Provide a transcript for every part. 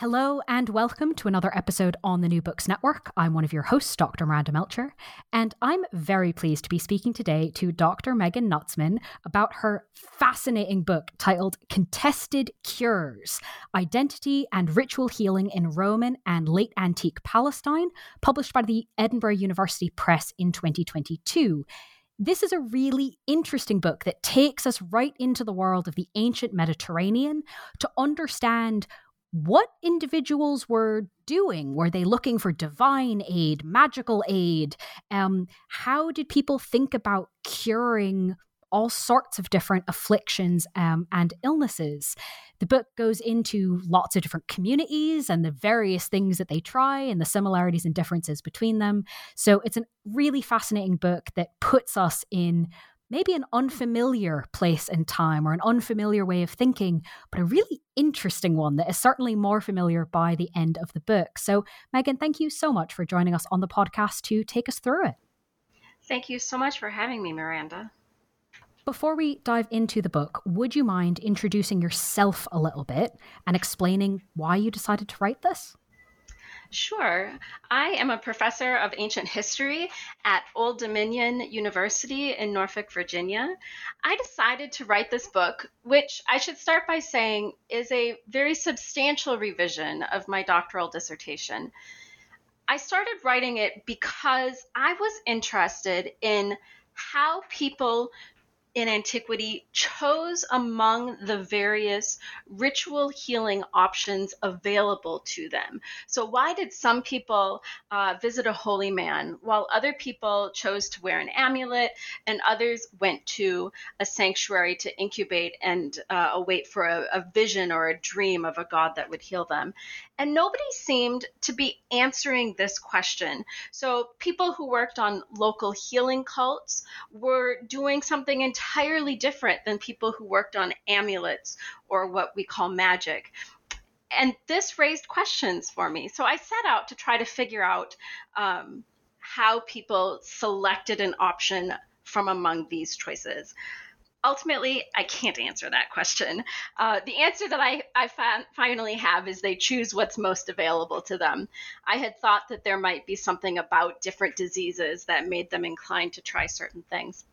Hello and welcome to another episode on the New Books Network. I'm one of your hosts, Dr. Miranda Melcher, and I'm very pleased to be speaking today to Dr. Megan Nutzman about her fascinating book titled Contested Cures Identity and Ritual Healing in Roman and Late Antique Palestine, published by the Edinburgh University Press in 2022 this is a really interesting book that takes us right into the world of the ancient Mediterranean to understand what individuals were doing. Were they looking for divine aid, magical aid? Um, how did people think about curing all sorts of different afflictions um, and illnesses? The book goes into lots of different communities and the various things that they try and the similarities and differences between them. So it's a really fascinating book that puts us in maybe an unfamiliar place and time or an unfamiliar way of thinking, but a really interesting one that is certainly more familiar by the end of the book. So, Megan, thank you so much for joining us on the podcast to take us through it. Thank you so much for having me, Miranda. Before we dive into the book, would you mind introducing yourself a little bit and explaining why you decided to write this? Sure. I am a professor of ancient history at Old Dominion University in Norfolk, Virginia. I decided to write this book, which I should start by saying is a very substantial revision of my doctoral dissertation. I started writing it because I was interested in how people in antiquity chose among the various ritual healing options available to them. So, why did some people uh, visit a holy man while other people chose to wear an amulet and others went to a sanctuary to incubate and uh, await for a, a vision or a dream of a god that would heal them? And nobody seemed to be answering this question. So, people who worked on local healing cults were doing something entirely different than people who worked on amulets or what we call magic. And this raised questions for me. So, I set out to try to figure out um, how people selected an option from among these choices ultimately, I can't answer that question. Uh, the answer that I, I fa- finally have is they choose what's most available to them. I had thought that there might be something about different diseases that made them inclined to try certain things.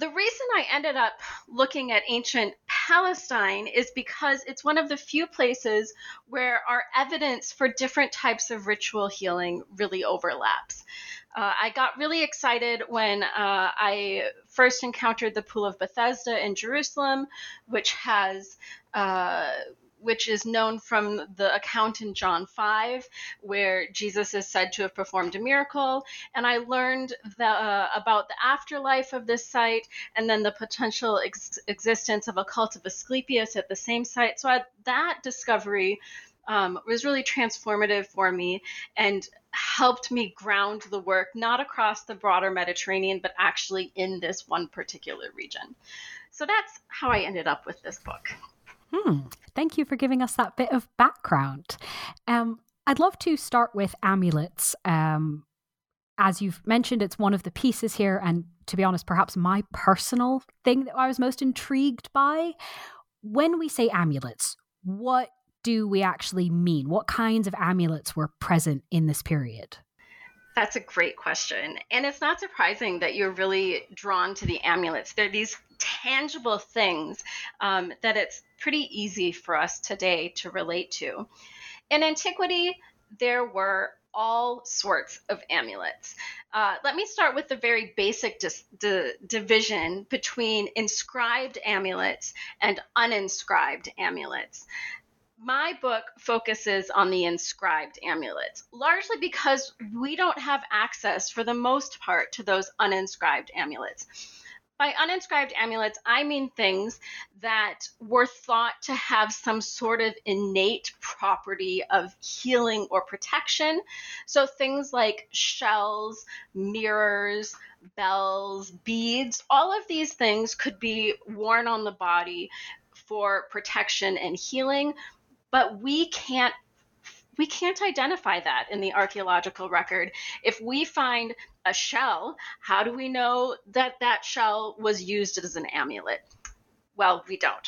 The reason I ended up looking at ancient Palestine is because it's one of the few places where our evidence for different types of ritual healing really overlaps. Uh, I got really excited when uh, I first encountered the Pool of Bethesda in Jerusalem, which has uh, which is known from the account in John 5, where Jesus is said to have performed a miracle. And I learned the, uh, about the afterlife of this site and then the potential ex- existence of a cult of Asclepius at the same site. So I, that discovery um, was really transformative for me and helped me ground the work not across the broader Mediterranean, but actually in this one particular region. So that's how I ended up with this book. Hmm. Thank you for giving us that bit of background. Um, I'd love to start with amulets. Um, as you've mentioned, it's one of the pieces here, and to be honest, perhaps my personal thing that I was most intrigued by. When we say amulets, what do we actually mean? What kinds of amulets were present in this period? That's a great question. And it's not surprising that you're really drawn to the amulets. They're these tangible things um, that it's pretty easy for us today to relate to. In antiquity, there were all sorts of amulets. Uh, let me start with the very basic dis- di- division between inscribed amulets and uninscribed amulets. My book focuses on the inscribed amulets, largely because we don't have access, for the most part, to those uninscribed amulets. By uninscribed amulets, I mean things that were thought to have some sort of innate property of healing or protection. So things like shells, mirrors, bells, beads, all of these things could be worn on the body for protection and healing, but we can't we can't identify that in the archaeological record. If we find a shell, how do we know that that shell was used as an amulet? Well, we don't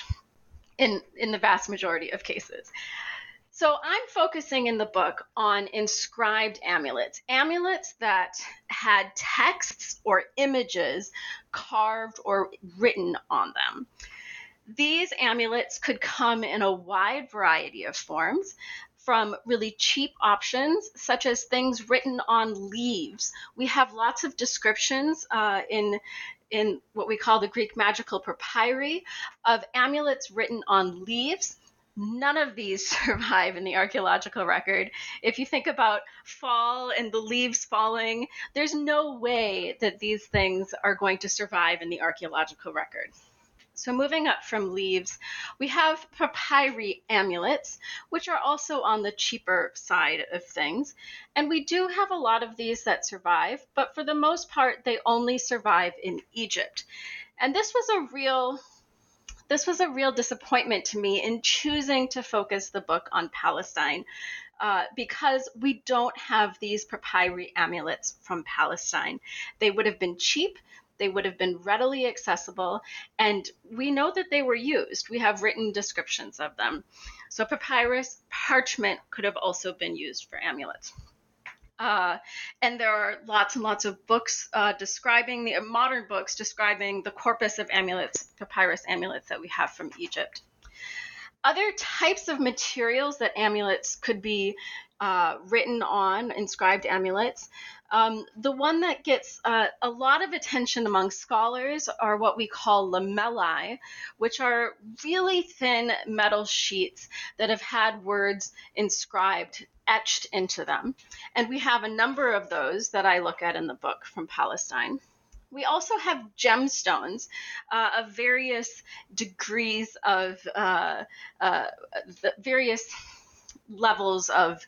in, in the vast majority of cases. So I'm focusing in the book on inscribed amulets, amulets that had texts or images carved or written on them. These amulets could come in a wide variety of forms from really cheap options, such as things written on leaves. We have lots of descriptions uh, in in what we call the Greek magical papyri of amulets written on leaves. None of these survive in the archaeological record. If you think about fall and the leaves falling, there's no way that these things are going to survive in the archaeological record. So moving up from leaves, we have papyri amulets, which are also on the cheaper side of things. And we do have a lot of these that survive, but for the most part, they only survive in Egypt. And this was a real this was a real disappointment to me in choosing to focus the book on Palestine. Uh, because we don't have these papyri amulets from Palestine. They would have been cheap, they would have been readily accessible, and we know that they were used. We have written descriptions of them. So, papyrus, parchment could have also been used for amulets. Uh, and there are lots and lots of books uh, describing the uh, modern books describing the corpus of amulets, papyrus amulets that we have from Egypt. Other types of materials that amulets could be uh, written on, inscribed amulets, um, the one that gets uh, a lot of attention among scholars are what we call lamellae, which are really thin metal sheets that have had words inscribed, etched into them. And we have a number of those that I look at in the book from Palestine. We also have gemstones uh, of various degrees of uh, uh various levels of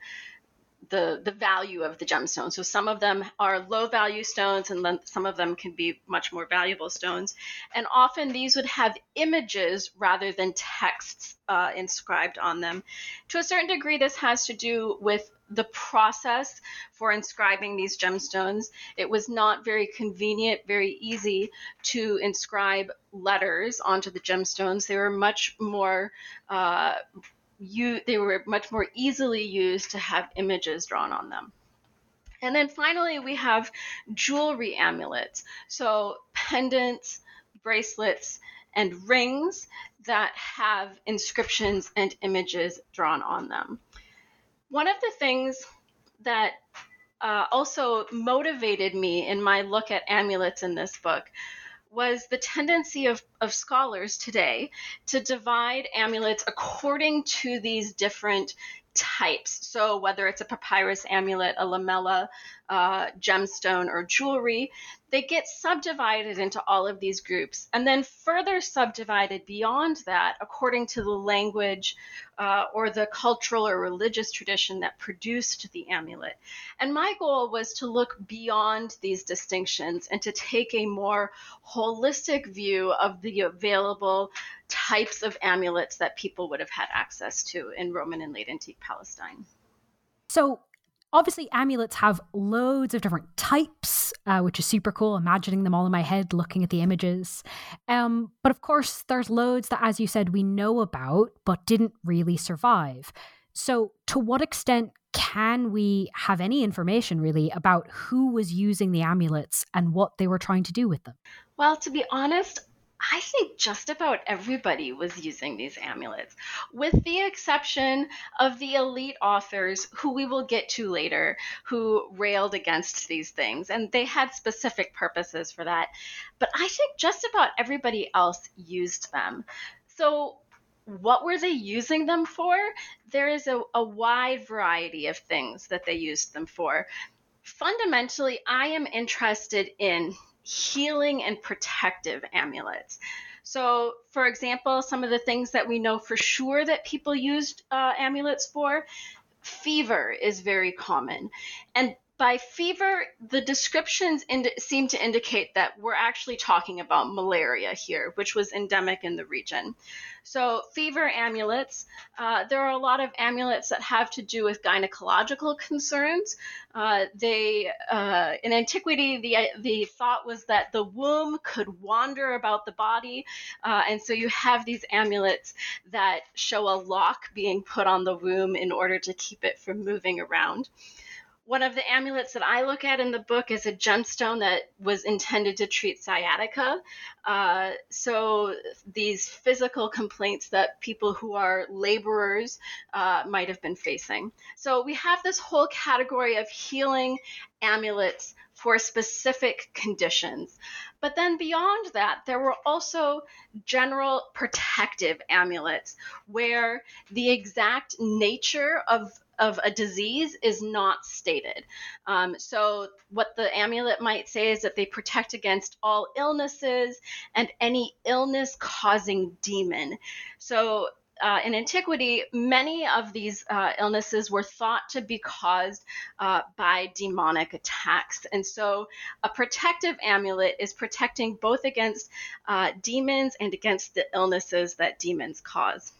the the value of the gemstones. So some of them are low value stones, and then some of them can be much more valuable stones. And often these would have images rather than texts uh, inscribed on them. To a certain degree, this has to do with the process for inscribing these gemstones. It was not very convenient, very easy to inscribe letters onto the gemstones. They were much more uh, you they were much more easily used to have images drawn on them. And then finally, we have jewelry amulets. So pendants, bracelets, and rings that have inscriptions and images drawn on them. One of the things that uh, also motivated me in my look at amulets in this book was the tendency of, of scholars today to divide amulets according to these different types. So, whether it's a papyrus amulet, a lamella, uh, gemstone, or jewelry, they get subdivided into all of these groups and then further subdivided beyond that according to the language uh, or the cultural or religious tradition that produced the amulet. And my goal was to look beyond these distinctions and to take a more holistic view of the available types of amulets that people would have had access to in Roman and late antique Palestine. So, obviously amulets have loads of different types uh, which is super cool imagining them all in my head looking at the images. Um, but of course there's loads that as you said we know about but didn't really survive. So to what extent can we have any information really about who was using the amulets and what they were trying to do with them? Well to be honest I think just about everybody was using these amulets, with the exception of the elite authors who we will get to later, who railed against these things. And they had specific purposes for that. But I think just about everybody else used them. So, what were they using them for? There is a, a wide variety of things that they used them for. Fundamentally, I am interested in healing and protective amulets. So, for example, some of the things that we know for sure that people used uh, amulets for fever is very common. And by fever, the descriptions ind- seem to indicate that we're actually talking about malaria here, which was endemic in the region. So, fever amulets, uh, there are a lot of amulets that have to do with gynecological concerns. Uh, they, uh, in antiquity, the, the thought was that the womb could wander about the body. Uh, and so you have these amulets that show a lock being put on the womb in order to keep it from moving around one of the amulets that I look at in the book is a gemstone that was intended to treat sciatica. Uh, so these physical complaints that people who are laborers uh, might have been facing. So we have this whole category of healing amulets for specific conditions. But then beyond that, there were also general protective amulets where the exact nature of of a disease is not stated. Um, so, what the amulet might say is that they protect against all illnesses and any illness causing demon. So, uh, in antiquity, many of these uh, illnesses were thought to be caused uh, by demonic attacks. And so, a protective amulet is protecting both against uh, demons and against the illnesses that demons cause.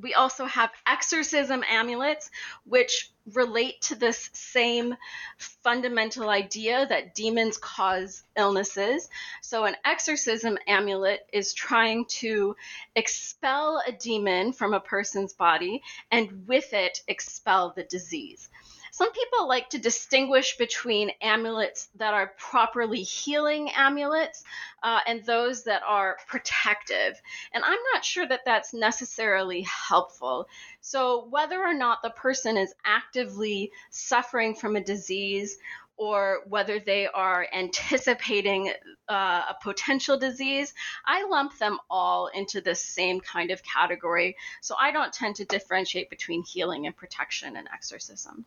We also have exorcism amulets, which relate to this same fundamental idea that demons cause illnesses. So, an exorcism amulet is trying to expel a demon from a person's body and with it expel the disease. Some people like to distinguish between amulets that are properly healing amulets uh, and those that are protective. And I'm not sure that that's necessarily helpful. So, whether or not the person is actively suffering from a disease or whether they are anticipating uh, a potential disease, I lump them all into the same kind of category. So I don't tend to differentiate between healing and protection and exorcism.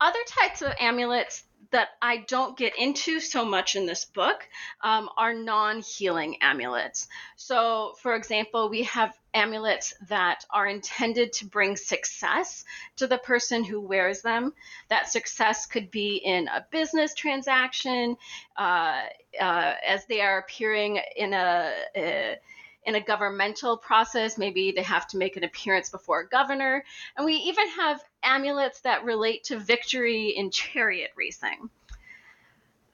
Other types of amulets that I don't get into so much in this book um, are non healing amulets. So, for example, we have amulets that are intended to bring success to the person who wears them. That success could be in a business transaction, uh, uh, as they are appearing in a, a in a governmental process. Maybe they have to make an appearance before a governor. And we even have amulets that relate to victory in chariot racing.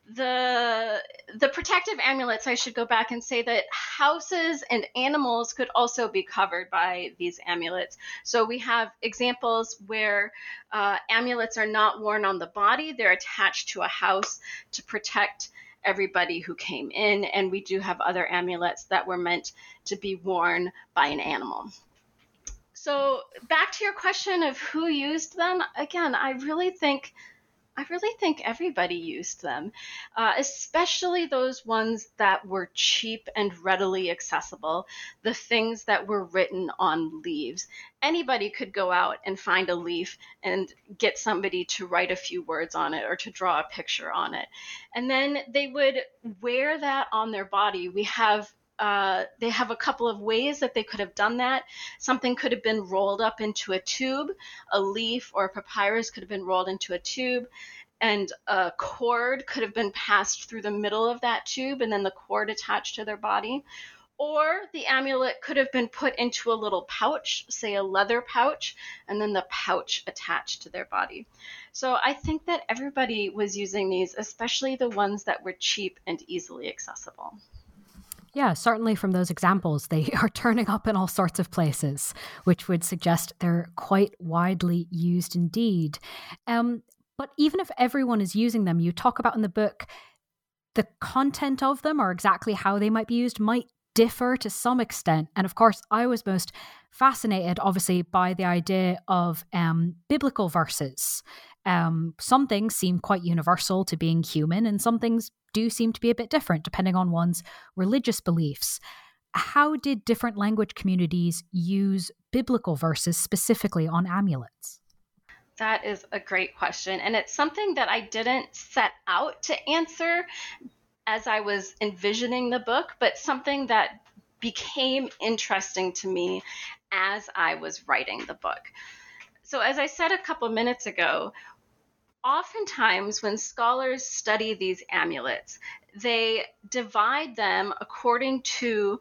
The the protective amulets, I should go back and say that houses and animals could also be covered by these amulets. So we have examples where uh, amulets are not worn on the body; they're attached to a house to protect everybody who came in. And we do have other amulets that were meant to be worn by an animal. So, back to your question of who used them, again, I really think I really think everybody used them, uh, especially those ones that were cheap and readily accessible, the things that were written on leaves. Anybody could go out and find a leaf and get somebody to write a few words on it or to draw a picture on it. And then they would wear that on their body. We have uh, they have a couple of ways that they could have done that. Something could have been rolled up into a tube, a leaf or a papyrus could have been rolled into a tube, and a cord could have been passed through the middle of that tube and then the cord attached to their body. Or the amulet could have been put into a little pouch, say a leather pouch, and then the pouch attached to their body. So I think that everybody was using these, especially the ones that were cheap and easily accessible. Yeah, certainly from those examples, they are turning up in all sorts of places, which would suggest they're quite widely used indeed. Um, but even if everyone is using them, you talk about in the book the content of them or exactly how they might be used might differ to some extent. And of course, I was most fascinated, obviously, by the idea of um, biblical verses. Um, some things seem quite universal to being human, and some things do seem to be a bit different depending on one's religious beliefs. How did different language communities use biblical verses specifically on amulets? That is a great question. And it's something that I didn't set out to answer as I was envisioning the book, but something that became interesting to me as I was writing the book. So, as I said a couple minutes ago, oftentimes when scholars study these amulets, they divide them according to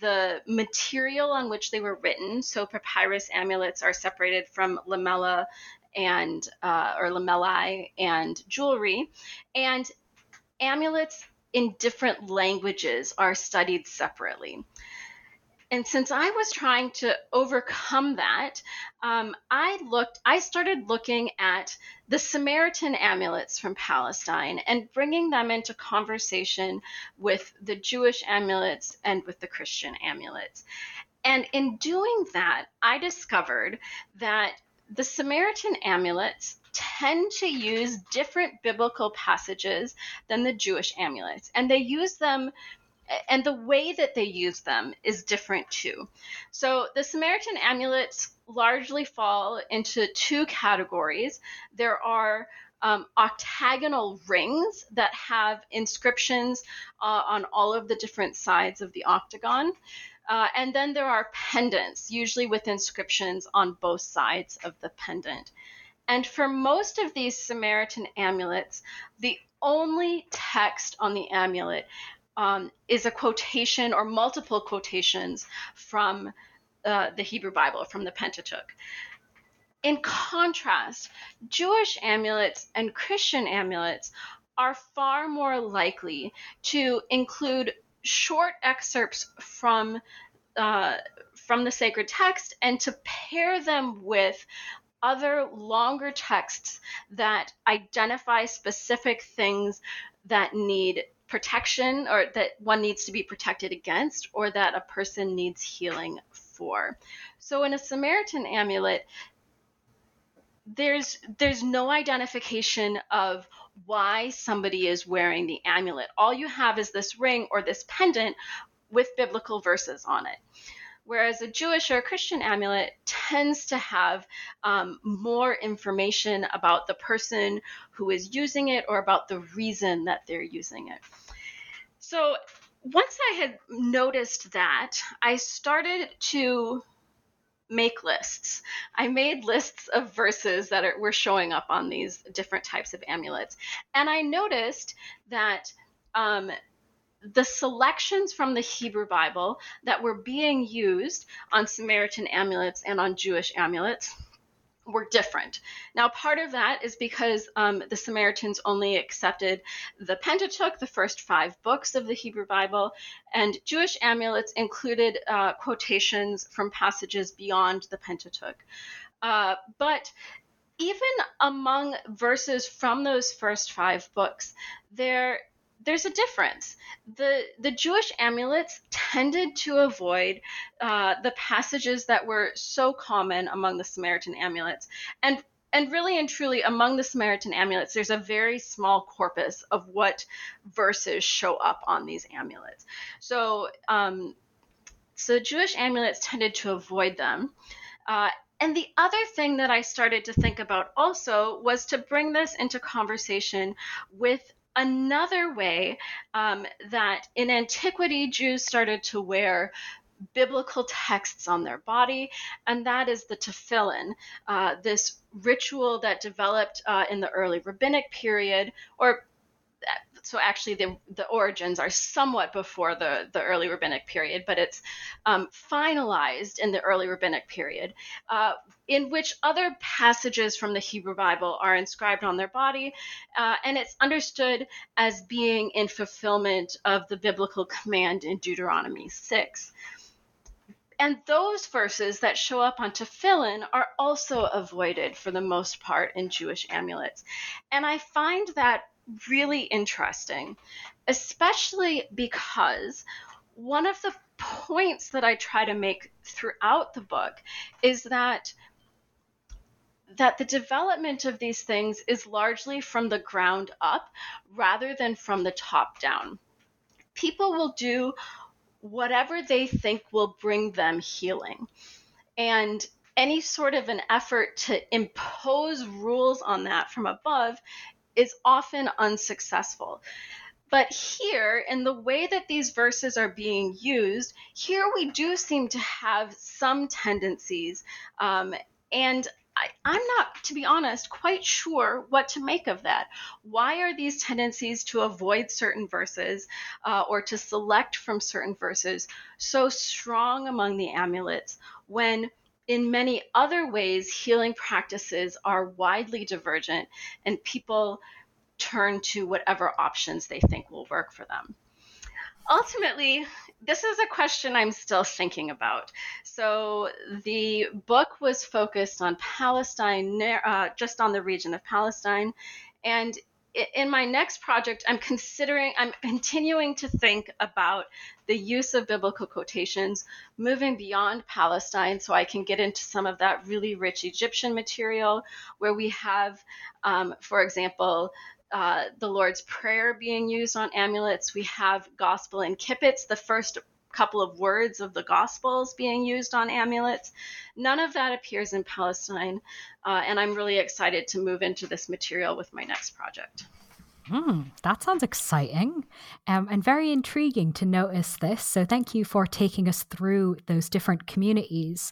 the material on which they were written. So, papyrus amulets are separated from lamella and uh, or lamellae and jewelry, and amulets in different languages are studied separately. And since I was trying to overcome that, um, I looked. I started looking at the Samaritan amulets from Palestine and bringing them into conversation with the Jewish amulets and with the Christian amulets. And in doing that, I discovered that the Samaritan amulets tend to use different biblical passages than the Jewish amulets, and they use them. And the way that they use them is different too. So the Samaritan amulets largely fall into two categories. There are um, octagonal rings that have inscriptions uh, on all of the different sides of the octagon. Uh, and then there are pendants, usually with inscriptions on both sides of the pendant. And for most of these Samaritan amulets, the only text on the amulet um, is a quotation or multiple quotations from uh, the Hebrew Bible, from the Pentateuch. In contrast, Jewish amulets and Christian amulets are far more likely to include short excerpts from uh, from the sacred text and to pair them with other longer texts that identify specific things that need protection or that one needs to be protected against or that a person needs healing for. So in a Samaritan amulet, there's there's no identification of why somebody is wearing the amulet. All you have is this ring or this pendant with biblical verses on it. Whereas a Jewish or a Christian amulet tends to have um, more information about the person who is using it or about the reason that they're using it. So once I had noticed that, I started to make lists. I made lists of verses that are, were showing up on these different types of amulets. And I noticed that um, the selections from the Hebrew Bible that were being used on Samaritan amulets and on Jewish amulets were different. Now, part of that is because um, the Samaritans only accepted the Pentateuch, the first five books of the Hebrew Bible, and Jewish amulets included uh, quotations from passages beyond the Pentateuch. Uh, but even among verses from those first five books, there there's a difference. The the Jewish amulets tended to avoid uh, the passages that were so common among the Samaritan amulets, and and really and truly among the Samaritan amulets, there's a very small corpus of what verses show up on these amulets. So um, so Jewish amulets tended to avoid them. Uh, and the other thing that I started to think about also was to bring this into conversation with another way um, that in antiquity Jews started to wear biblical texts on their body, and that is the tefillin, uh, this ritual that developed uh, in the early rabbinic period, or so actually the, the origins are somewhat before the, the early rabbinic period, but it's um, finalized in the early rabbinic period, uh, in which other passages from the Hebrew Bible are inscribed on their body, uh, and it's understood as being in fulfillment of the biblical command in Deuteronomy 6. And those verses that show up on tefillin are also avoided for the most part in Jewish amulets. And I find that really interesting, especially because one of the points that I try to make throughout the book is that that the development of these things is largely from the ground up rather than from the top down. People will do whatever they think will bring them healing. And any sort of an effort to impose rules on that from above is often unsuccessful. But here, in the way that these verses are being used, here we do seem to have some tendencies. Um, and I, am not, to be honest, quite sure what to make of that. Why are these tendencies to avoid certain verses uh, or to select from certain verses so strong among the amulets when? In many other ways, healing practices are widely divergent and people turn to whatever options they think will work for them. Ultimately, this is a question I'm still thinking about. So, the book was focused on Palestine, uh, just on the region of Palestine, and in my next project, I'm considering, I'm continuing to think about the use of biblical quotations, moving beyond Palestine so I can get into some of that really rich Egyptian material where we have, um, for example, uh, the Lord's Prayer being used on amulets. We have Gospel incipits, the first couple of words of the Gospels being used on amulets. None of that appears in Palestine, uh, and I'm really excited to move into this material with my next project. Hmm, that sounds exciting um, and very intriguing to notice this. So, thank you for taking us through those different communities.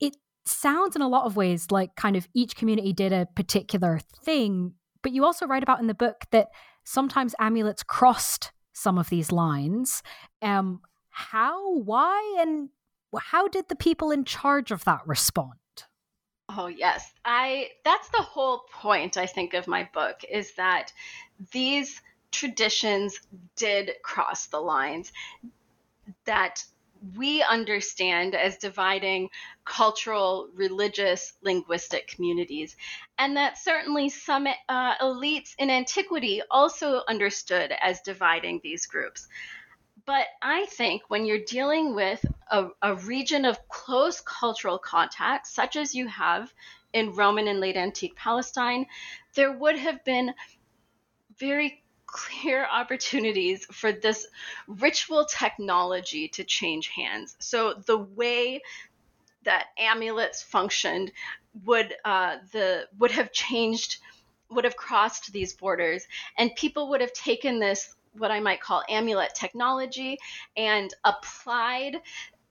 It sounds in a lot of ways like kind of each community did a particular thing, but you also write about in the book that sometimes amulets crossed some of these lines. Um, how, why, and how did the people in charge of that respond? Oh yes. I that's the whole point I think of my book is that these traditions did cross the lines that we understand as dividing cultural, religious, linguistic communities. And that certainly some uh, elites in antiquity also understood as dividing these groups. But I think when you're dealing with a, a region of close cultural contact, such as you have in Roman and late antique Palestine, there would have been very clear opportunities for this ritual technology to change hands. So the way that amulets functioned would uh, the would have changed would have crossed these borders and people would have taken this what I might call amulet technology and applied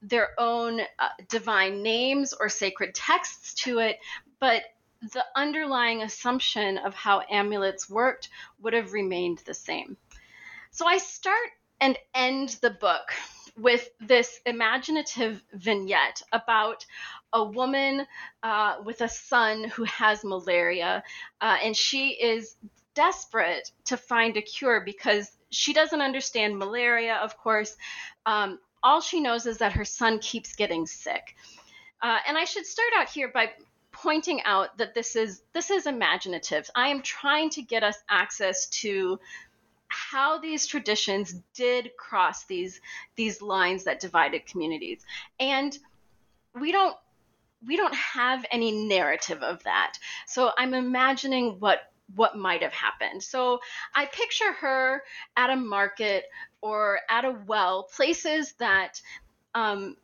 their own uh, divine names or sacred texts to it, but the underlying assumption of how amulets worked would have remained the same. So I start and end the book with this imaginative vignette about a woman uh, with a son who has malaria, uh, and she is desperate to find a cure because she doesn't understand malaria, of course. Um, all she knows is that her son keeps getting sick. Uh, and I should start out here by pointing out that this is this is imaginative. I am trying to get us access to how these traditions did cross these these lines that divided communities. And we don't we don't have any narrative of that. So I'm imagining what what might have happened. So I picture her at a market or at a well, places that, um,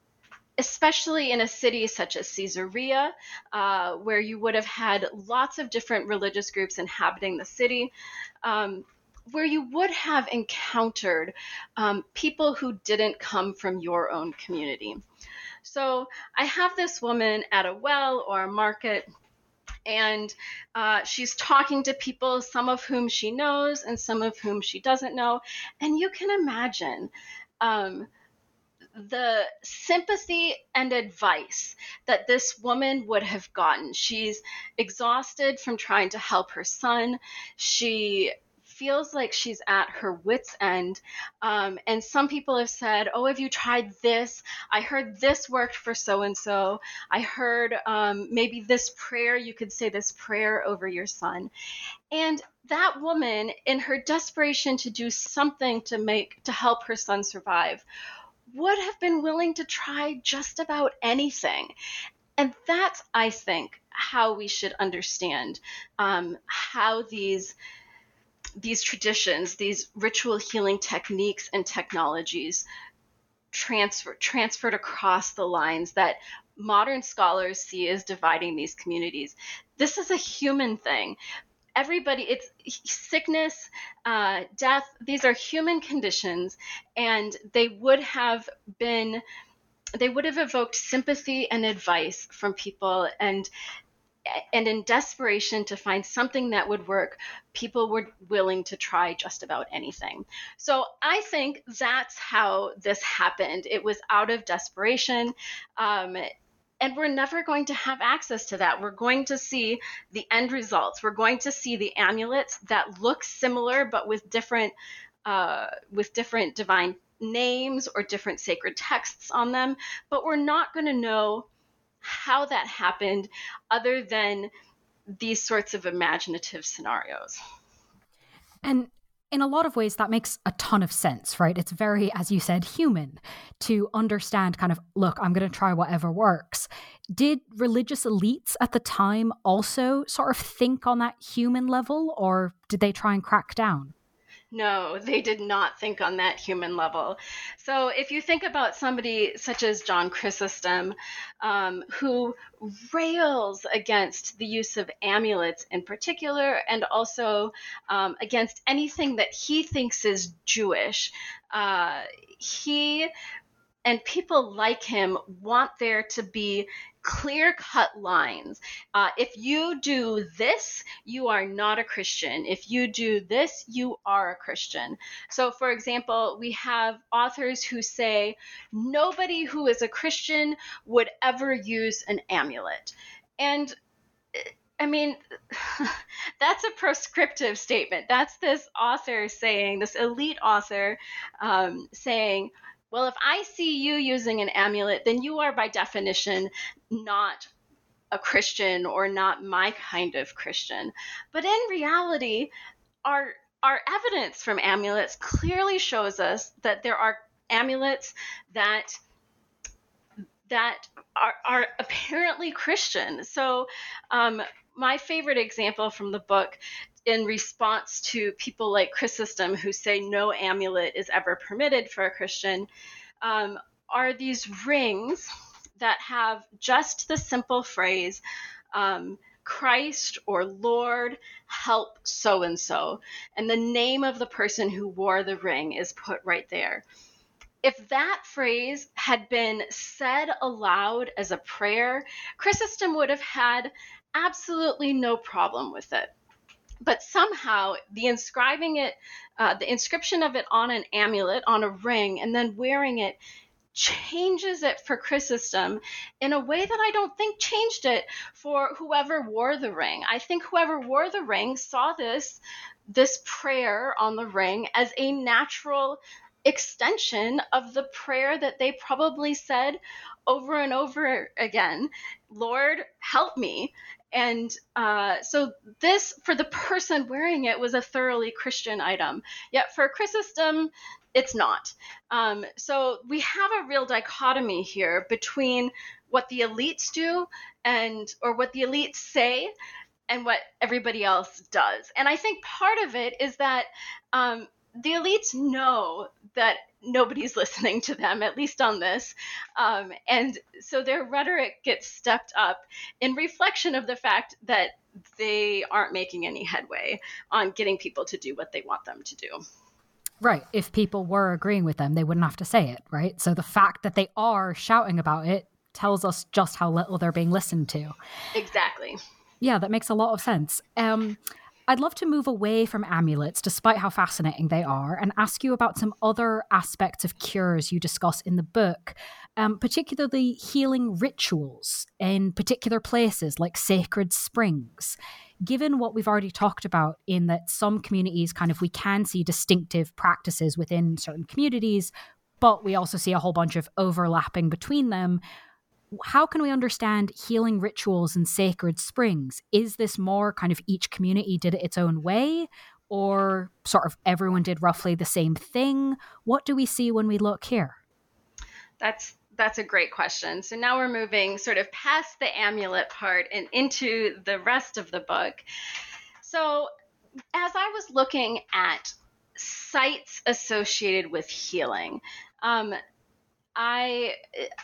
especially in a city such as Caesarea, uh, where you would have had lots of different religious groups inhabiting the city. Um, where you would have encountered um, people who didn't come from your own community. So I have this woman at a well or a market and uh, she's talking to people, some of whom she knows and some of whom she doesn't know. And you can imagine um, the sympathy and advice that this woman would have gotten. She's exhausted from trying to help her son. She feels like she's at her wits' end. Um, and some people have said, Oh, have you tried this? I heard this worked for so and so. I heard um, maybe this prayer, you could say this prayer over your son. And that woman, in her desperation to do something to make, to help her son survive, would have been willing to try just about anything. And that's, I think, how we should understand um, how these these traditions, these ritual healing techniques and technologies transfer transferred across the lines that modern scholars see as dividing these communities. This is a human thing. Everybody, it's sickness, uh, death, these are human conditions, and they would have been they would have evoked sympathy and advice from people and and in desperation to find something that would work, people were willing to try just about anything. So I think that's how this happened. It was out of desperation. Um, and we're never going to have access to that. We're going to see the end results. We're going to see the amulets that look similar but with different uh, with different divine names or different sacred texts on them. But we're not going to know how that happened other than these sorts of imaginative scenarios. And in a lot of ways, that makes a ton of sense, right? It's very, as you said, human to understand kind of, look, I'm going to try whatever works. Did religious elites at the time also sort of think on that human level, or did they try and crack down? No, they did not think on that human level. So, if you think about somebody such as John Chrysostom, um, who rails against the use of amulets in particular, and also um, against anything that he thinks is Jewish, uh, he and people like him want there to be clear cut lines. Uh, if you do this, you are not a Christian. If you do this, you are a Christian. So, for example, we have authors who say nobody who is a Christian would ever use an amulet. And I mean, that's a proscriptive statement. That's this author saying, this elite author um, saying, well, if I see you using an amulet, then you are by definition not a Christian or not my kind of Christian. But in reality, our our evidence from amulets clearly shows us that there are amulets that that are, are apparently Christian. So, um, my favorite example from the book in response to people like Chrysostom who say no amulet is ever permitted for a Christian um, are these rings that have just the simple phrase, um, Christ or Lord, help so and so. And the name of the person who wore the ring is put right there. If that phrase had been said aloud as a prayer, Chrysostom would have had absolutely no problem with it but somehow the inscribing it, uh, the inscription of it on an amulet, on a ring, and then wearing it changes it for Chrysostom in a way that I don't think changed it for whoever wore the ring. I think whoever wore the ring saw this this prayer on the ring as a natural extension of the prayer that they probably said over and over again Lord, help me. And uh, so this, for the person wearing it, was a thoroughly Christian item. Yet for Chrysostom, it's not. Um, so we have a real dichotomy here between what the elites do and or what the elites say and what everybody else does. And I think part of it is that um, the elites know that nobody's listening to them, at least on this. Um, and so their rhetoric gets stepped up in reflection of the fact that they aren't making any headway on getting people to do what they want them to do. Right. If people were agreeing with them, they wouldn't have to say it, right? So the fact that they are shouting about it tells us just how little they're being listened to. Exactly. Yeah, that makes a lot of sense. Um, I'd love to move away from amulets, despite how fascinating they are, and ask you about some other aspects of cures you discuss in the book, um, particularly healing rituals in particular places like sacred springs. Given what we've already talked about, in that some communities kind of we can see distinctive practices within certain communities, but we also see a whole bunch of overlapping between them how can we understand healing rituals and sacred springs? Is this more kind of each community did it its own way, or sort of everyone did roughly the same thing? What do we see when we look here? That's that's a great question. So now we're moving sort of past the amulet part and into the rest of the book. So as I was looking at sites associated with healing, um, I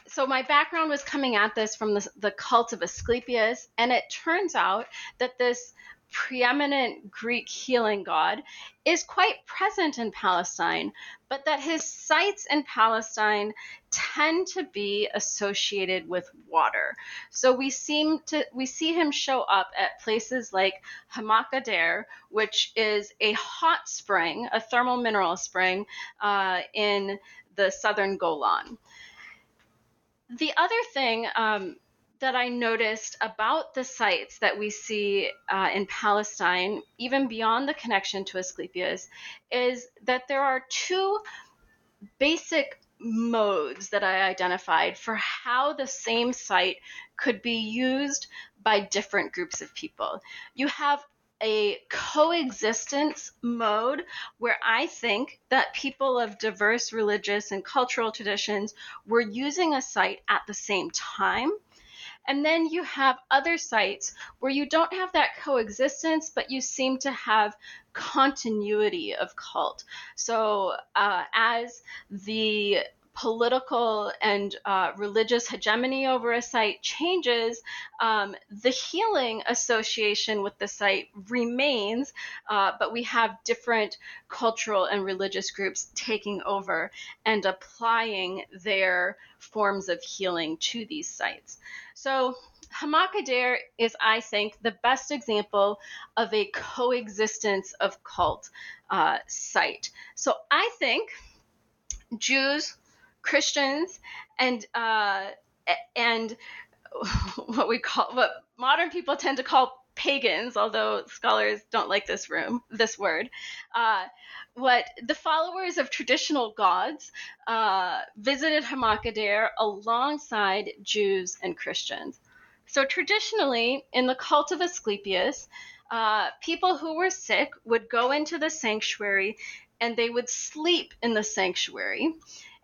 so my background was coming at this from the, the cult of Asclepius, and it turns out that this preeminent Greek healing god is quite present in Palestine, but that his sites in Palestine tend to be associated with water. So we seem to we see him show up at places like Hammat Gader, which is a hot spring, a thermal mineral spring uh, in the southern Golan. The other thing um, that I noticed about the sites that we see uh, in Palestine, even beyond the connection to Asclepius, is that there are two basic modes that I identified for how the same site could be used by different groups of people. You have a coexistence mode where I think that people of diverse religious and cultural traditions were using a site at the same time. And then you have other sites where you don't have that coexistence, but you seem to have continuity of cult. So uh, as the political and uh, religious hegemony over a site changes, um, the healing association with the site remains, uh, but we have different cultural and religious groups taking over and applying their forms of healing to these sites. So Hammat Gader is, I think, the best example of a coexistence of cult uh, site. So I think Jews Christians and uh, and what we call what modern people tend to call pagans, although scholars don't like this room this word. Uh, what the followers of traditional gods uh, visited Hammat Gader alongside Jews and Christians. So traditionally, in the cult of Asclepius, uh, people who were sick would go into the sanctuary and they would sleep in the sanctuary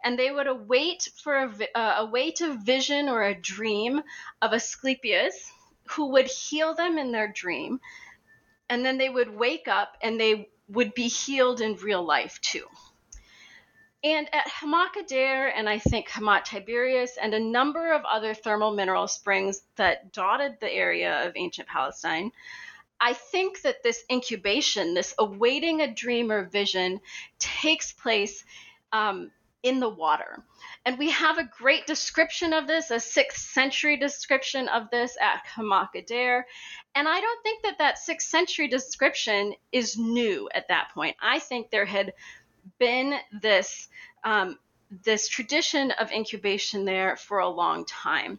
and they would await for a, uh, await a vision or a dream of Asclepius who would heal them in their dream. And then they would wake up and they would be healed in real life too. And at Hammat Gader and I think Hamat Tiberias and a number of other thermal mineral springs that dotted the area of ancient Palestine, I think that this incubation, this awaiting a dream or vision, takes place um, in the water. And we have a great description of this, a sixth century description of this at Hammat Gader. And I don't think that that sixth century description is new at that point. I think there had been this um, this tradition of incubation there for a long time.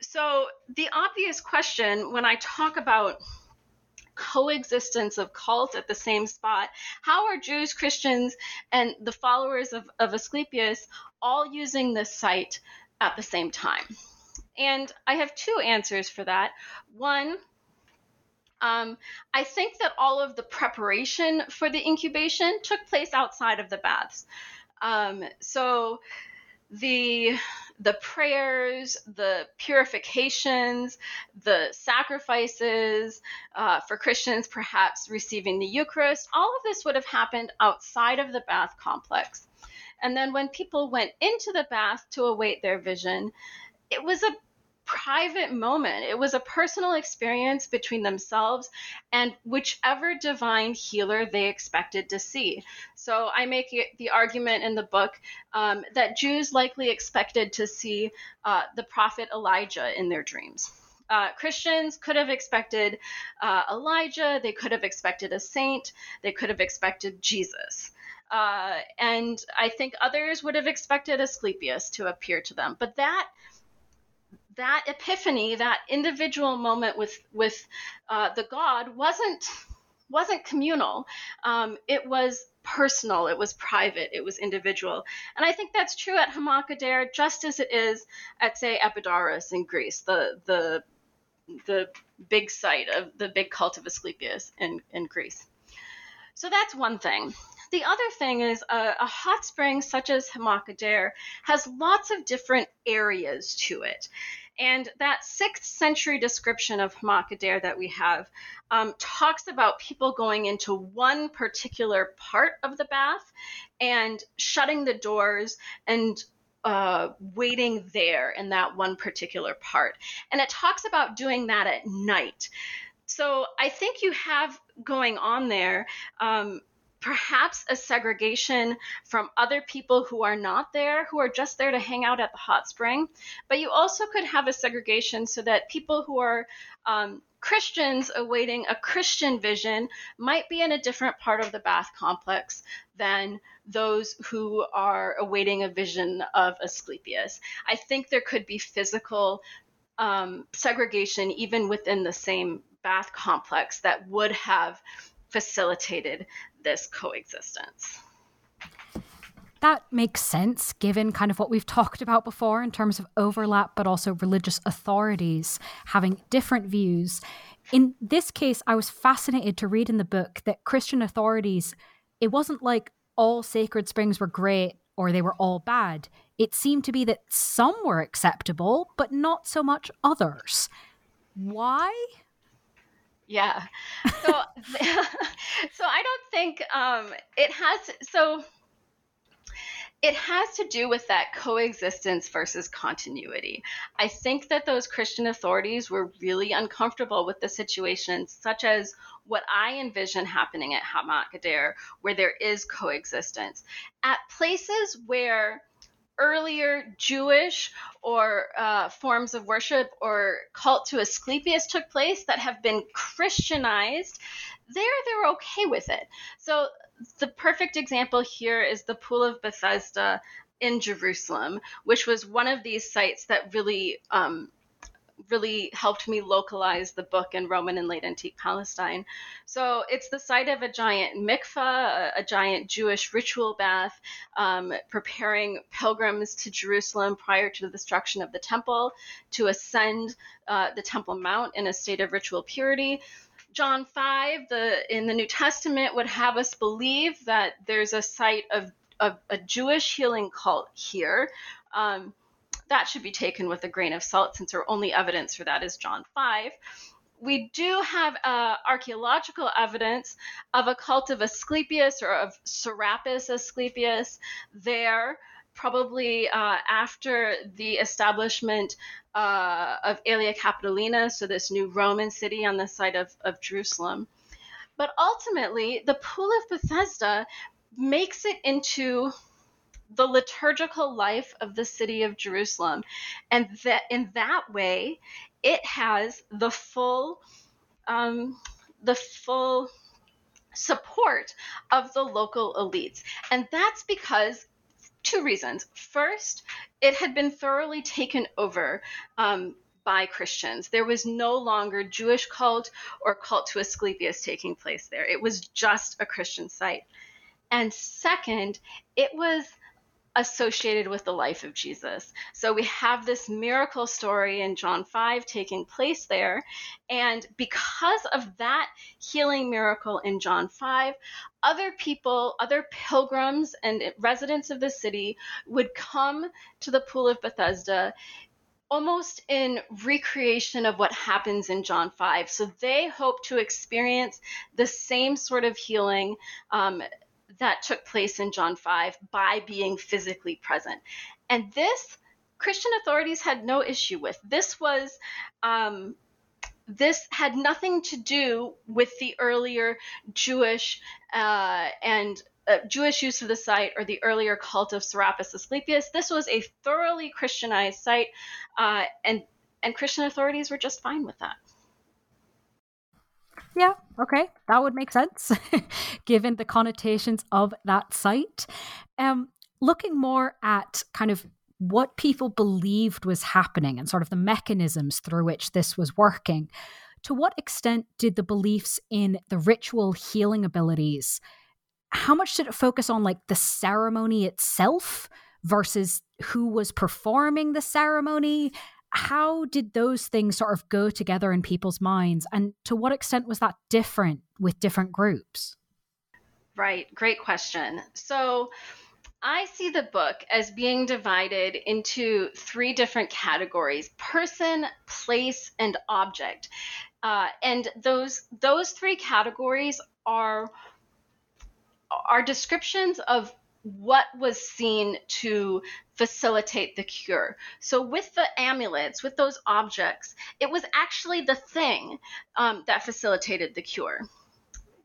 So the obvious question when I talk about coexistence of cults at the same spot. How are Jews, Christians, and the followers of, of Asclepius all using this site at the same time? And I have two answers for that. One, um, I think that all of the preparation for the incubation took place outside of the baths. Um, so the the prayers, the purifications, the sacrifices uh, for Christians, perhaps receiving the Eucharist, all of this would have happened outside of the bath complex. And then when people went into the bath to await their vision, it was a private moment. It was a personal experience between themselves and whichever divine healer they expected to see. So I make the argument in the book um, that Jews likely expected to see uh, the prophet Elijah in their dreams. Uh, Christians could have expected uh, Elijah, they could have expected a saint, they could have expected Jesus. Uh, and I think others would have expected Asclepius to appear to them. But that that epiphany, that individual moment with with uh, the God, wasn't wasn't communal. Um, it was personal. It was private. It was individual. And I think that's true at Hammat Gader, just as it is at say Epidaurus in Greece, the the the big site of the big cult of Asclepius in, in Greece. So that's one thing. The other thing is a, a hot spring such as Hammat Gader has lots of different areas to it. And that sixth century description of Hammat Gader that we have um, talks about people going into one particular part of the bath and shutting the doors and uh, waiting there in that one particular part. And it talks about doing that at night. So I think you have going on there um, perhaps a segregation from other people who are not there, who are just there to hang out at the hot spring. But you also could have a segregation so that people who are um, Christians awaiting a Christian vision might be in a different part of the Bath complex than those who are awaiting a vision of Asclepius. I think there could be physical um, segregation even within the same Bath complex that would have facilitated this coexistence. That makes sense given kind of what we've talked about before in terms of overlap, but also religious authorities having different views. In this case, I was fascinated to read in the book that Christian authorities, it wasn't like all sacred springs were great or they were all bad. It seemed to be that some were acceptable, but not so much others. Why? Yeah. So, so I don't think um, it has. So it has to do with that coexistence versus continuity. I think that those Christian authorities were really uncomfortable with the situations, such as what I envision happening at Hammat Gader, where there is coexistence. At places where earlier Jewish or uh, forms of worship or cult to Asclepius took place that have been Christianized, there they're okay with it. So the perfect example here is the Pool of Bethesda in Jerusalem, which was one of these sites that really um, really helped me localize the book in Roman and late antique Palestine. So it's the site of a giant mikveh, a, giant Jewish ritual bath, um, preparing pilgrims to Jerusalem prior to the destruction of the temple to ascend uh, the Temple Mount in a state of ritual purity. John 5, the in the New Testament would have us believe that there's a site of, of a Jewish healing cult here. Um, that should be taken with a grain of salt since our only evidence for that is John 5. We do have uh, archaeological evidence of a cult of Asclepius or of Serapis Asclepius there, probably uh, after the establishment uh, of Aelia Capitolina, so this new Roman city on the site of, of Jerusalem. But ultimately, the Pool of Bethesda makes it into the liturgical life of the city of Jerusalem. And that in that way, it has the full um, the full support of the local elites. And that's because two reasons. First, it had been thoroughly taken over um, by Christians. There was no longer Jewish cult or cult to Asclepius taking place there. It was just a Christian site. And second, it was associated with the life of Jesus. So we have this miracle story in John 5 taking place there. And because of that healing miracle in John 5, other people, other pilgrims and residents of the city would come to the Pool of Bethesda almost in recreation of what happens in John 5. So they hope to experience the same sort of healing. Um, that took place in John 5 by being physically present. And this, Christian authorities had no issue with. This was. Um, this had nothing to do with the earlier Jewish uh, and uh, Jewish use of the site or the earlier cult of Serapis Asclepius. This was a thoroughly Christianized site, uh, and and Christian authorities were just fine with that. Yeah, okay, that would make sense given the connotations of that site. Um, looking more at kind of what people believed was happening and sort of the mechanisms through which this was working. To what extent did the beliefs in the ritual healing abilities, how much did it focus on like the ceremony itself versus who was performing the ceremony? How did those things sort of go together in people's minds and to what extent was that different with different groups Right, great question. So I see the book as being divided into three different categories person, place, and object. Uh, and those those three categories are are descriptions of what was seen to facilitate the cure. So, with the amulets, with those objects, it was actually the thing um, that facilitated the cure.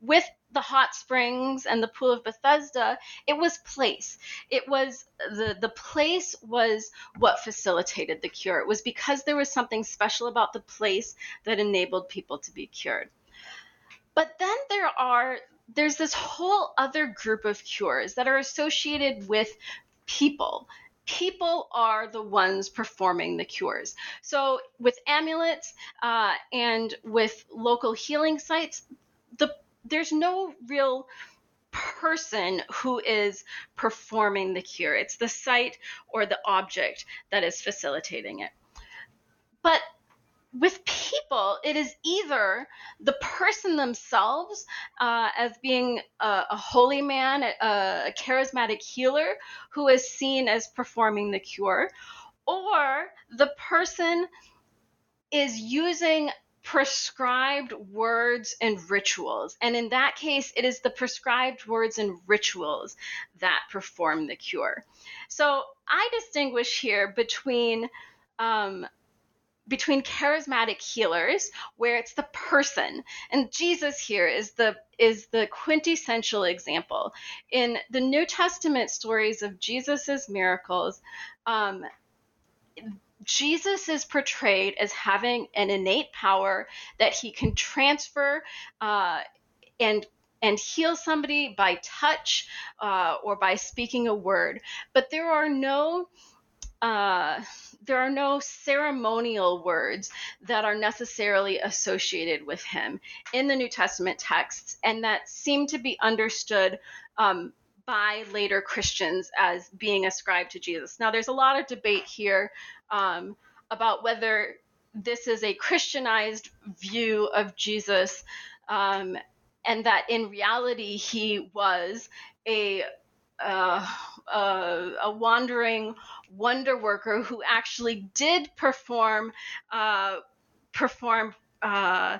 With the hot springs and the pool of Bethesda, it was place. It was the the place was what facilitated the cure. It was because there was something special about the place that enabled people to be cured. But then there are there's this whole other group of cures that are associated with people people are the ones performing the cures. So, with amulets uh, and with local healing sites, the there's no real person who is performing the cure. It's the site or the object that is facilitating it. But with people, it is either the person themselves uh, as being a, a holy man, a, a, charismatic healer who is seen as performing the cure, or the person is using prescribed words and rituals. And in that case, it is the prescribed words and rituals that perform the cure. So I distinguish here between um, between charismatic healers where it's the person. And jesus here is the is the quintessential example. In the new testament stories of jesus's miracles um, jesus is portrayed as having an innate power that he can transfer uh, and and heal somebody by touch uh, or by speaking a word. But there are no uh, there are no ceremonial words that are necessarily associated with him in the New Testament texts, and that seem to be understood um, by later Christians as being ascribed to Jesus. Now, there's a lot of debate here um, about whether this is a Christianized view of Jesus, um, and that in reality he was a uh, uh, a wandering wonder worker who actually did perform uh, perform uh,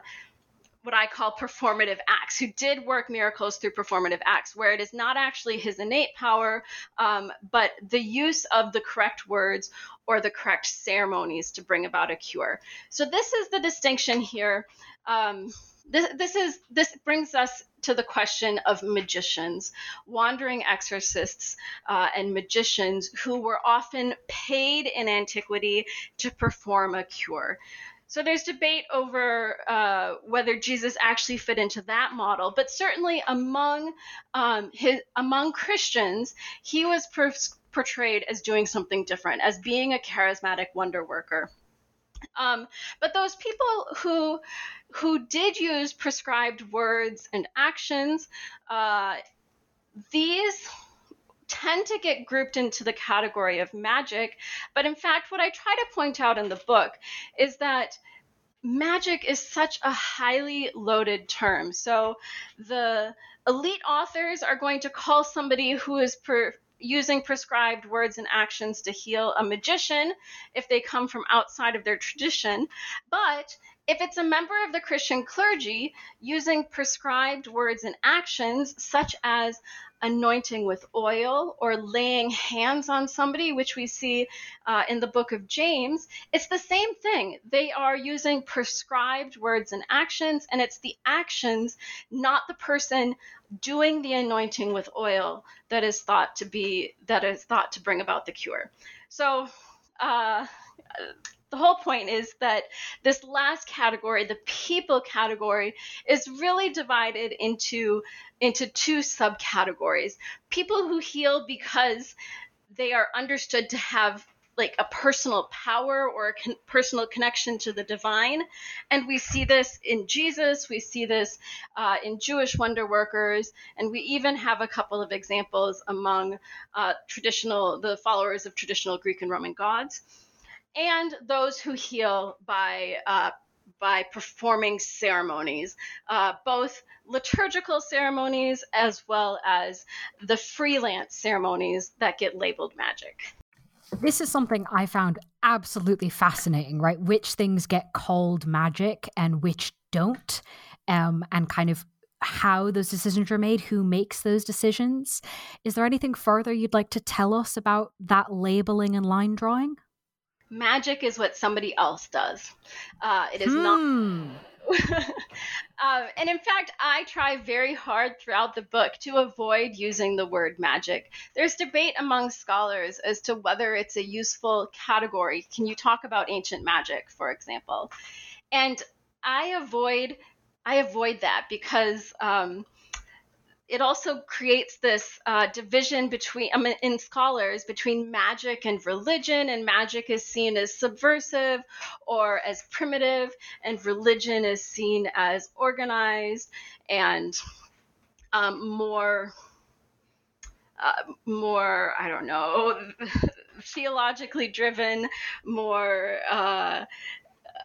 what I call performative acts, who did work miracles through performative acts, where it is not actually his innate power, um, but the use of the correct words or the correct ceremonies to bring about a cure. So this is the distinction here. Um, this, this is this brings us to the question of magicians, wandering exorcists, uh, and magicians who were often paid in antiquity to perform a cure. So there's debate over uh, whether Jesus actually fit into that model, but certainly among um, his among Christians, he was per- portrayed as doing something different, as being a charismatic wonder worker. Um, but those people who who did use prescribed words and actions, uh, these tend to get grouped into the category of magic. But in fact, what I try to point out in the book is that magic is such a highly loaded term. So the elite authors are going to call somebody who is per, using prescribed words and actions to heal a magician if they come from outside of their tradition. But if it's a member of the Christian clergy using prescribed words and actions, such as anointing with oil or laying hands on somebody, which we see uh, in the book of James, it's the same thing. They are using prescribed words and actions, and it's the actions, not the person doing the anointing with oil, that is thought to be that is thought to bring about the cure. So. Uh, the whole point is that this last category the people category is really divided into into two subcategories people who heal because they are understood to have like a personal power or a con- personal connection to the divine. And we see this in Jesus, we see this uh, in Jewish wonder workers, and we even have a couple of examples among uh, traditional, the followers of traditional Greek and Roman gods and those who heal by uh, by performing ceremonies, uh, both liturgical ceremonies as well as the freelance ceremonies that get labeled magic. This is something I found absolutely fascinating, right? Which things get called magic and which don't, um, and kind of how those decisions are made, who makes those decisions. Is there anything further you'd like to tell us about that labeling and line drawing? Magic is what somebody else does. Uh, it is hmm. not. um, and in fact, I try very hard throughout the book to avoid using the word magic. There's debate among scholars as to whether it's a useful category. Can you talk about ancient magic, for example? And I avoid I avoid that because um, it also creates this uh, division between I mean, in scholars between magic and religion and magic is seen as subversive or as primitive and religion is seen as organized and um, more uh, more i don't know theologically driven more uh,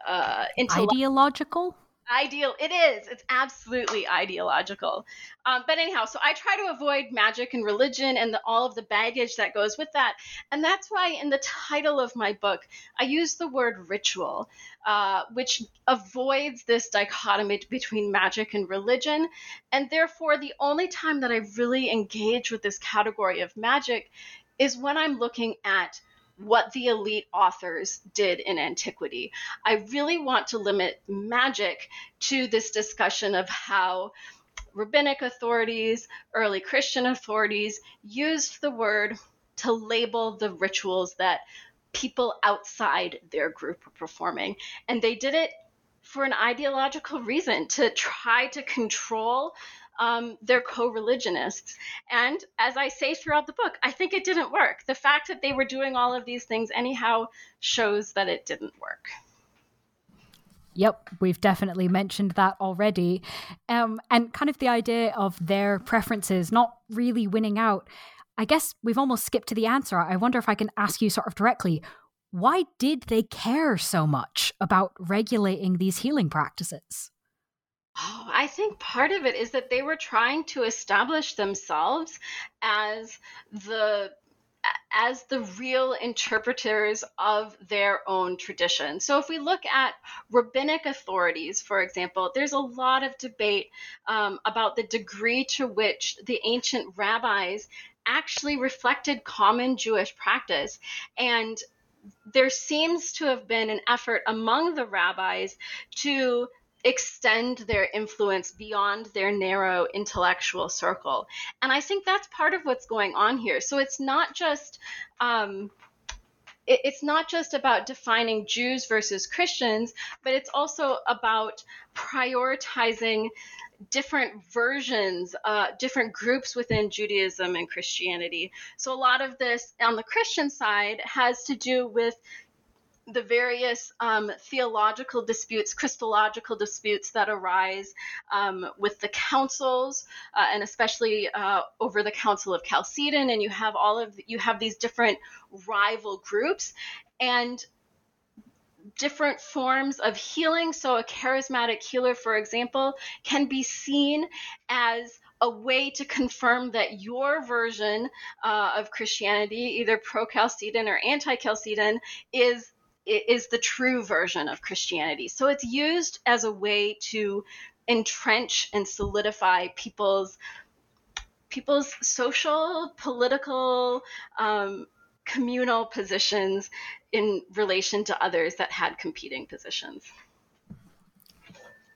uh, ideological ideal it is it's absolutely ideological. Um, but anyhow so i try to avoid magic and religion and the, all of the baggage that goes with that. And that's why in the title of my book i use the word ritual uh, which avoids this dichotomy between magic and religion. And therefore the only time that i really engage with this category of magic is when i'm looking at what the elite authors did in antiquity. I really want to limit magic to this discussion of how rabbinic authorities, early Christian authorities used the word to label the rituals that people outside their group were performing. And they did it for an ideological reason to try to control um, their co religionists. And as I say throughout the book, I think it didn't work. The fact that they were doing all of these things anyhow shows that it didn't work. Yep, we've definitely mentioned that already. Um, and kind of the idea of their preferences not really winning out. I guess we've almost skipped to the answer. I wonder if I can ask you sort of directly why did they care so much about regulating these healing practices? Oh, I think part of it is that they were trying to establish themselves as the as the real interpreters of their own tradition. So, if we look at rabbinic authorities, for example, there's a lot of debate um, about the degree to which the ancient rabbis actually reflected common Jewish practice. And there seems to have been an effort among the rabbis to extend their influence beyond their narrow intellectual circle. And I think that's part of what's going on here. So it's not just um, it's not just about defining Jews versus Christians, but it's also about prioritizing different versions, uh, different groups within Judaism and Christianity. So a lot of this on the Christian side has to do with the various um, theological disputes, Christological disputes that arise um, with the councils, uh, and especially uh, over the Council of Chalcedon, and you have all of you have these different rival groups, and different forms of healing. So, a charismatic healer, for example, can be seen as a way to confirm that your version uh, of Christianity, either pro Chalcedon or anti Chalcedon, is is the true version of Christianity. So it's used as a way to entrench and solidify people's people's social, political, um, communal positions in relation to others that had competing positions.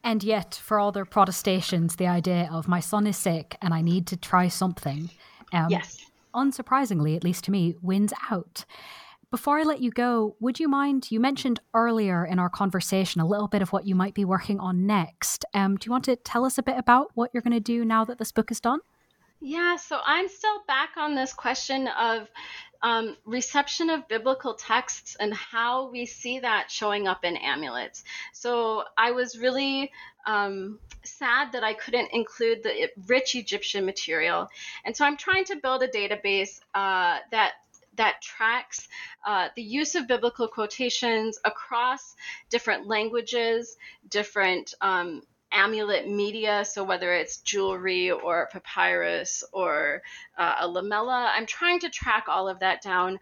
And yet, for all their protestations, the idea of my son is sick and I need to try something, um, yes. unsurprisingly, at least to me, wins out. Before I let you go, would you mind? You mentioned earlier in our conversation a little bit of what you might be working on next. Um, do you want to tell us a bit about what you're going to do now that this book is done? Yeah, so I'm still back on this question of um, reception of biblical texts and how we see that showing up in amulets. So I was really um, sad that I couldn't include the rich Egyptian material. And so I'm trying to build a database uh, that that tracks uh, the use of biblical quotations across different languages, different um, amulet media. So, whether it's jewelry or papyrus or uh, a lamella, I'm trying to track all of that down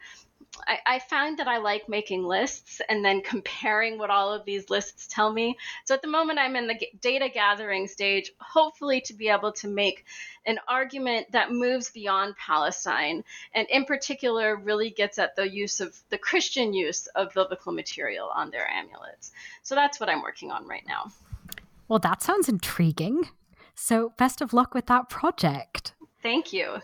I, I found that I like making lists and then comparing what all of these lists tell me. So at the moment, I'm in the data gathering stage, hopefully to be able to make an argument that moves beyond Palestine and, in particular, really gets at the use of the Christian use of biblical material on their amulets. So that's what I'm working on right now. Well, that sounds intriguing. So, best of luck with that project. Thank you.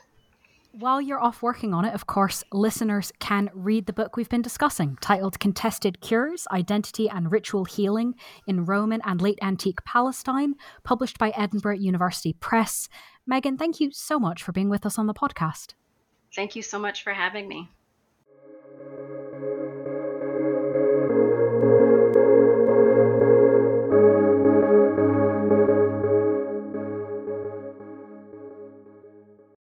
While you're off working on it, of course, listeners can read the book we've been discussing, titled Contested Cures Identity and Ritual Healing in Roman and Late Antique Palestine, published by Edinburgh University Press. Megan, thank you so much for being with us on the podcast. Thank you so much for having me.